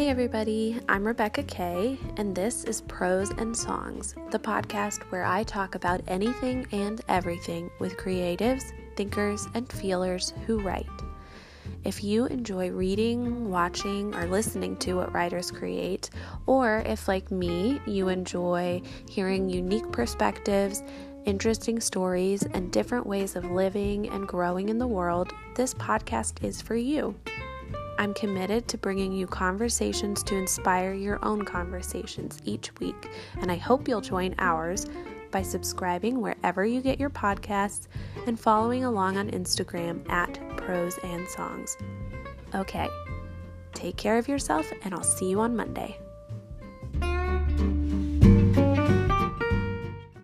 Hey, everybody, I'm Rebecca Kay, and this is Prose and Songs, the podcast where I talk about anything and everything with creatives, thinkers, and feelers who write. If you enjoy reading, watching, or listening to what writers create, or if, like me, you enjoy hearing unique perspectives, interesting stories, and different ways of living and growing in the world, this podcast is for you. I'm committed to bringing you conversations to inspire your own conversations each week, and I hope you'll join ours by subscribing wherever you get your podcasts and following along on Instagram at Prose and Songs. Okay, take care of yourself, and I'll see you on Monday.